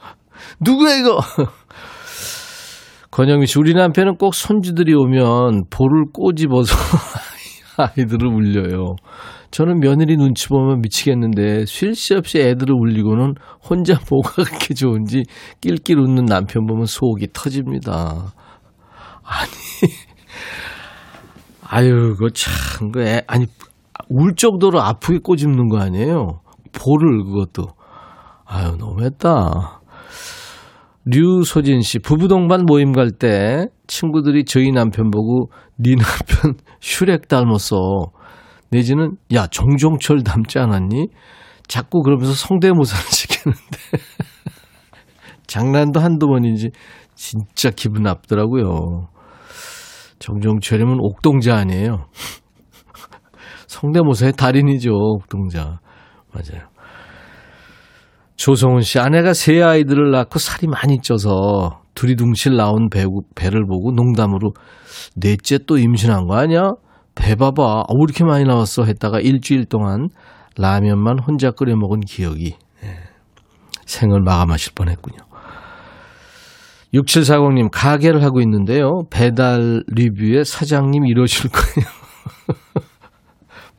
A: 누구야 이거? 권영미 씨, 우리 남편은 꼭 손주들이 오면 볼을 꼬집어서 아이들을 울려요. 저는 며느리 눈치 보면 미치겠는데 쉴 새 없이 애들을 울리고는 혼자 뭐가 그렇게 좋은지 낄낄 웃는 남편 보면 속이 터집니다. 아니, 아유, 그거 참, 그 애, 아니, 울 정도로 아프게 꼬집는 거 아니에요? 볼을 그것도. 아유, 너무했다. 류소진 씨, 부부 동반 모임 갈 때 친구들이 저희 남편 보고 네 남편 슈렉 닮았어. 내지는 야 정종철 닮지 않았니? 자꾸 그러면서 성대모사를 시키는데 장난도 한두 번인지 진짜 기분 나쁘더라고요. 정종철이면 옥동자 아니에요. 성대모사의 달인이죠, 옥동자. 맞아요. 조성훈 씨, 아내가 세 아이들을 낳고 살이 많이 쪄서 두리둥실 나온 배, 배를 보고 농담으로 넷째 또 임신한 거 아니야? 배 봐봐. 어, 왜 이렇게 많이 나왔어? 했다가 일주일 동안 라면만 혼자 끓여 먹은 기억이 예, 생을 마감하실 뻔했군요. 6740님, 가게를 하고 있는데요. 배달 리뷰에 사장님 이러실 거예요.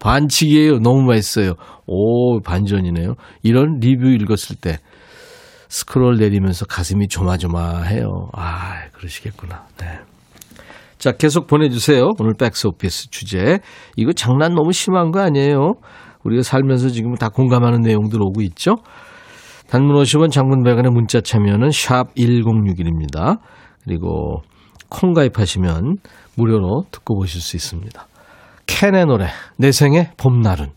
A: 반칙이에요. 너무 맛있어요. 오, 반전이네요. 이런 리뷰 읽었을 때 스크롤 내리면서 가슴이 조마조마해요. 아, 그러시겠구나. 네. 자, 계속 보내주세요. 오늘 백스 오피스 주제. 이거 장난 너무 심한 거 아니에요? 우리가 살면서 지금 다 공감하는 내용들 오고 있죠? 단문 50원 장문 100원의 문자 참여는 샵 1061입니다. 그리고 콩 가입하시면 무료로 듣고 보실 수 있습니다. 캔의 노래 내 생의 봄날은.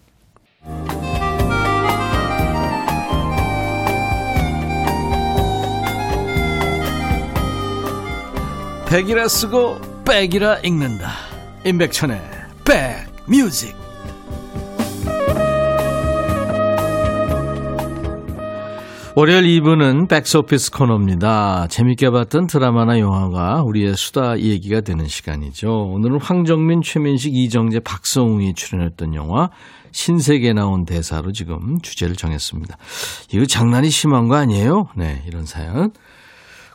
A: 백이라 쓰고 백이라 읽는다. 임백천의 백뮤직 월요일 2부는 백스오피스 코너입니다. 재밌게 봤던 드라마나 영화가 우리의 수다 얘기가 되는 시간이죠. 오늘은 황정민, 최민식, 이정재, 박성웅이 출연했던 영화 신세계 나온 대사로 지금 주제를 정했습니다. 이거 장난이 심한 거 아니에요? 네, 이런 사연.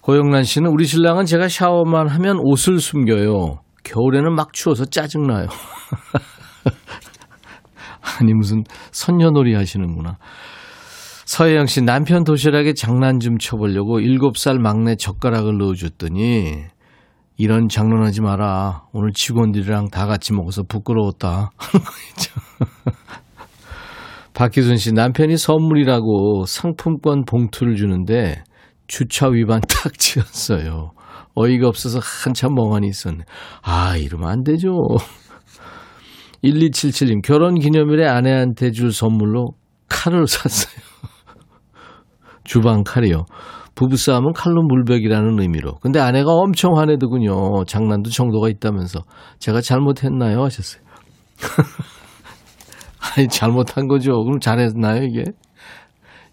A: 고영란 씨는 우리 신랑은 제가 샤워만 하면 옷을 숨겨요. 겨울에는 막 추워서 짜증나요. 아니, 무슨 선녀놀이 하시는구나. 서혜영 씨 남편 도시락에 장난 좀 쳐보려고 7살 막내 젓가락을 넣어줬더니 이런 장난하지 마라. 오늘 직원들이랑 다 같이 먹어서 부끄러웠다. 박희순 씨 남편이 선물이라고 상품권 봉투를 주는데 주차 위반 탁 지었어요. 어이가 없어서 한참 멍하니 있었네. 아, 이러면 안 되죠. 1277님, 결혼 기념일에 아내한테 줄 선물로 칼을 샀어요. 주방 칼이요. 부부싸움은 칼로 물벽이라는 의미로. 근데 아내가 엄청 화내더군요. 장난도 정도가 있다면서. 제가 잘못했나요? 하셨어요. 아니, 잘못한 거죠. 그럼 잘했나요, 이게?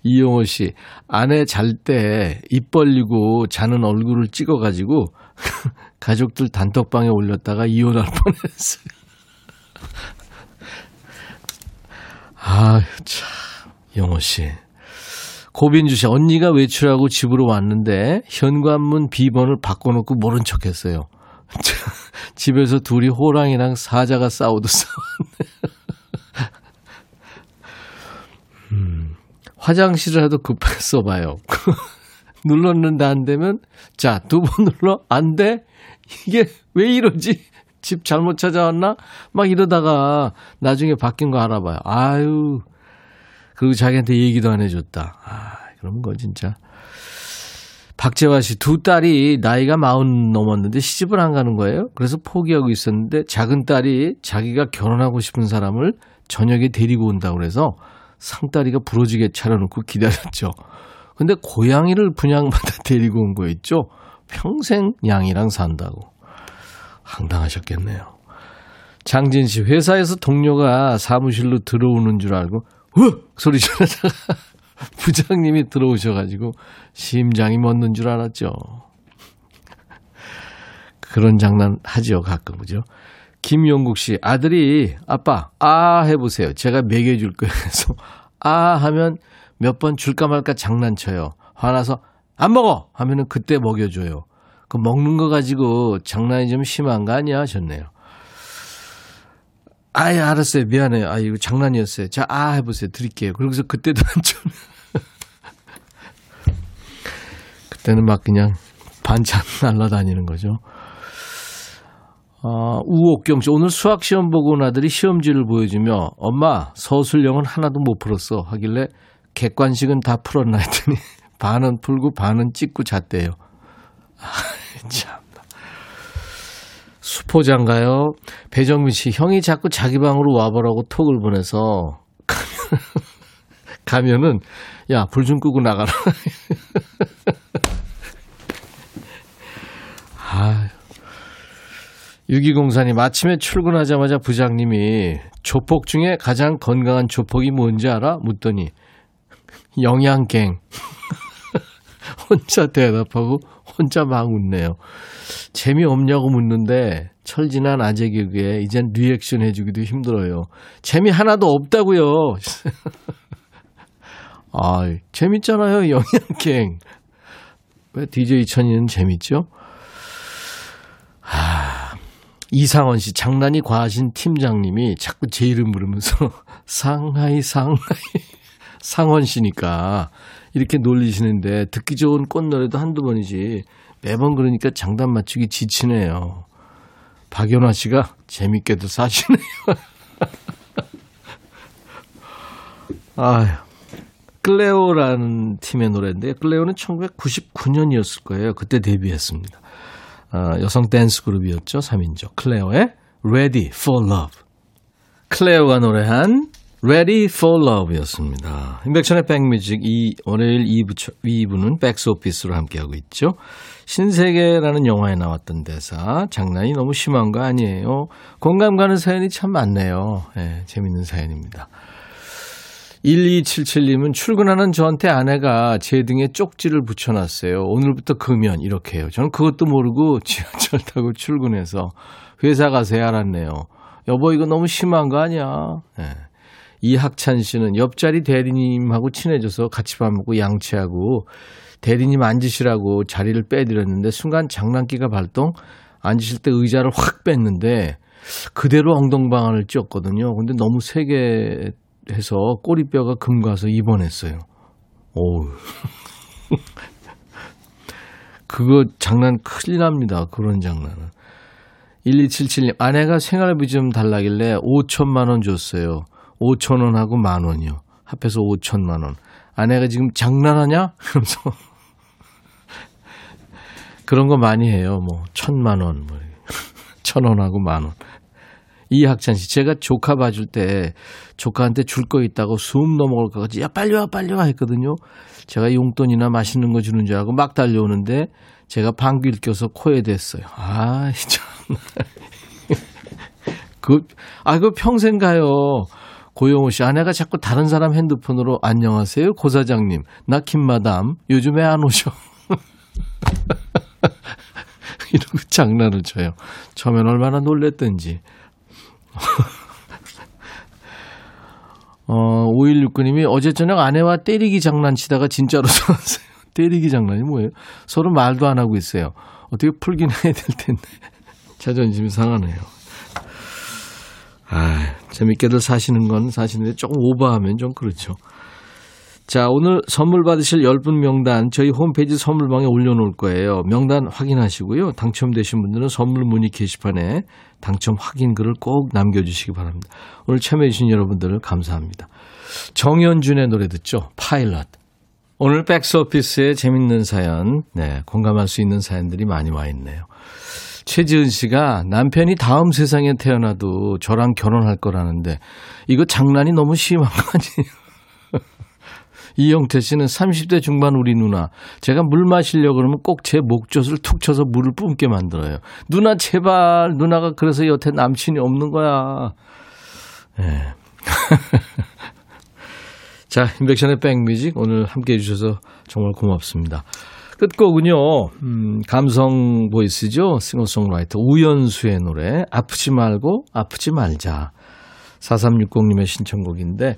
A: 이용호 씨, 아내 잘 때 입 벌리고 자는 얼굴을 찍어가지고 가족들 단톡방에 올렸다가 이혼할 뻔했어요. 아유, 참. 영호 씨. 고빈주 씨, 언니가 외출하고 집으로 왔는데 현관문 비번을 바꿔놓고 모른 척 했어요. 집에서 둘이 호랑이랑 사자가 싸우도 싸웠네. 음, 화장실이라도 급하게 써봐요. 눌렀는데 안 되면, 자, 두 번 눌러? 안 돼? 이게 왜 이러지? 집 잘못 찾아왔나? 막 이러다가 나중에 바뀐 거 알아봐요. 아유. 그리고 자기한테 얘기도 안 해줬다. 아, 그런 거 진짜. 박재화 씨 두 딸이 나이가 마흔 넘었는데 시집을 안 가는 거예요. 그래서 포기하고 있었는데 작은 딸이 자기가 결혼하고 싶은 사람을 저녁에 데리고 온다고 그래서 상딸이가 부러지게 차려놓고 기다렸죠. 근데 고양이를 분양받아 데리고 온 거 있죠. 평생 양이랑 산다고. 황당하셨겠네요. 장진 씨 회사에서 동료가 사무실로 들어오는 줄 알고 으 소리 지르다가 부장님이 들어오셔가지고 심장이 멎는 줄 알았죠. 그런 장난 하죠 가끔 그죠? 김용국 씨 아들이 아빠 아 해보세요. 제가 먹여줄 거예요. 아 하면 몇 번 줄까 말까 장난쳐요. 화나서 안 먹어 하면은 그때 먹여줘요. 그 먹는 거 가지고 장난이 좀 심한 거 아니야 하셨네요. 아예 알았어요. 미안해요. 아 이거 장난이었어요. 자, 아 해보세요. 드릴게요. 그러고서 그때도 안 줘. 그때는 막 그냥 반찬 날라다니는 거죠. 아, 우옥경 씨, 오늘 수학 시험 보고 온 아들이 시험지를 보여주며 엄마 서술형은 하나도 못 풀었어 하길래 객관식은 다 풀었나 했더니 반은 풀고 반은 찍고 잤대요. 아, 참. 수포장가요? 배정민 씨, 형이 자꾸 자기 방으로 와보라고 톡을 보내서 가면, 가면은, 야, 불 좀 끄고 나가라. 아 6204님, 아침에 출근하자마자 부장님이 조폭 중에 가장 건강한 조폭이 뭔지 알아? 묻더니, 영양갱. 혼자 대답하고 혼자 막 웃네요. 재미없냐고 묻는데 철진한 아재 개그에 이젠 리액션 해주기도 힘들어요. 재미 하나도 없다고요. 아, 재밌잖아요, 영양갱. 왜 DJ 천이는 재밌죠? 하, 이상원 씨 장난이 과하신 팀장님이 자꾸 제 이름 부르면서 상하이 상하이 상원 씨니까 이렇게 놀리시는데 듣기 좋은 꽃노래도 한두 번이지 매번 그러니까 장단 맞추기 지치네요. 박연화 씨가 재밌게도 사시네요. 아휴. 클레오라는 팀의 노래인데 클레오는 1999년이었을 거예요. 그때 데뷔했습니다. 아, 여성 댄스 그룹이었죠. 3인조. 클레오의 Ready for Love. 클레오가 노래한 Ready for Love였습니다. 인백천의 백뮤직 이 월요일 2부, 2부는 백스오피스로 함께하고 있죠. 신세계라는 영화에 나왔던 대사 장난이 너무 심한 거 아니에요. 공감 가는 사연이 참 많네요. 네, 재밌는 사연입니다. 1277님은 출근하는 저한테 아내가 제 등에 쪽지를 붙여놨어요. 오늘부터 금연 이렇게 해요. 저는 그것도 모르고 지하철 타고 출근해서 회사 가서 알았네요. 여보 이거 너무 심한 거 아니야. 네. 이학찬 씨는 옆자리 대리님하고 친해져서 같이 밥 먹고 양치하고 대리님 앉으시라고 자리를 빼드렸는데 순간 장난기가 발동 앉으실 때 의자를 확 뺐는데 그대로 엉덩방아를 찧었거든요. 근데 너무 세게 해서 꼬리뼈가 금가서 입원했어요. 오우. 그거 장난 큰일 납니다. 그런 장난은. 1277님, 아내가 생활비 좀 달라길래 5천만 원 줬어요. 5천 원하고 만 원이요. 합해서 5천만 원. 아내가 지금 장난하냐? 그러면서 그런 거 많이 해요. 뭐 천만 원, 뭐 천 원하고 만 원. 이학찬 씨, 제가 조카 봐줄 때 조카한테 줄 거 있다고 숨 넘어갈 것 같이 야 빨리 와 빨리 와 했거든요. 제가 용돈이나 맛있는 거 주는 줄 알고 막 달려오는데 제가 방귀를 껴서 코에 댔어요. 아, 참. 그, 아, 그 평생 가요. 고영호 씨, 아내가 자꾸 다른 사람 핸드폰으로 안녕하세요, 고 사장님. 나 김마담. 요즘에 안 오셔. 이러고 장난을 쳐요. 처음엔 얼마나 놀랬던지. 어, 5169님이 어제 저녁 아내와 때리기 장난치다가 진짜로 싸웠어요. 때리기 장난이 뭐예요? 서로 말도 안 하고 있어요. 어떻게 풀긴 해야 될 텐데. 자존심이 상하네요. 아, 재밌게들 사시는 건 사시는데 조금 오버하면 좀 그렇죠. 자, 오늘 선물 받으실 10분 명단 저희 홈페이지 선물방에 올려놓을 거예요. 명단 확인하시고요. 당첨되신 분들은 선물 문의 게시판에 당첨 확인 글을 꼭 남겨주시기 바랍니다. 오늘 참여해주신 여러분들 감사합니다. 정현준의 노래 듣죠. 파일럿. 오늘 백스오피스에 재밌는 사연, 네, 공감할 수 있는 사연들이 많이 와 있네요. 최지은 씨가 남편이 다음 세상에 태어나도 저랑 결혼할 거라는데 이거 장난이 너무 심한 거 아니에요? 이영태 씨는 30대 중반 우리 누나. 제가 물 마시려고 그러면 꼭 제 목젖을 툭 쳐서 물을 뿜게 만들어요. 누나 제발 누나가 그래서 여태 남친이 없는 거야. 예. 자, 인백션의 백뮤직 오늘 함께 해주셔서 정말 고맙습니다. 끝곡은요, 음, 감성 보이스죠? 싱어송라이터 우연수의 노래, 아프지 말고 아프지 말자. 4360님의 신청곡인데,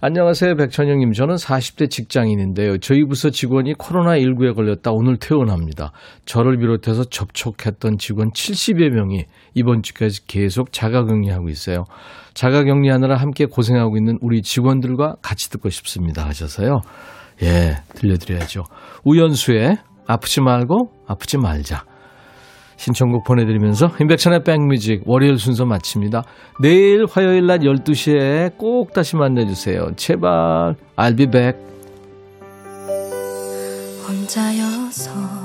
A: 안녕하세요, 백천영님. 저는 40대 직장인인데요. 저희 부서 직원이 코로나19에 걸렸다 오늘 퇴원합니다. 저를 비롯해서 접촉했던 직원 70여 명이 이번 주까지 계속 자가격리하고 있어요. 자가격리하느라 함께 고생하고 있는 우리 직원들과 같이 듣고 싶습니다. 하셔서요. 예, 들려드려야죠. 우연수의 아프지 말고 아프지 말자. 신청곡 보내드리면서 인백천의 백뮤직 월요일 순서 마칩니다. 내일 화요일 낮 12시에 꼭 다시 만나주세요. 제발 I'll be back.
D: 혼자여서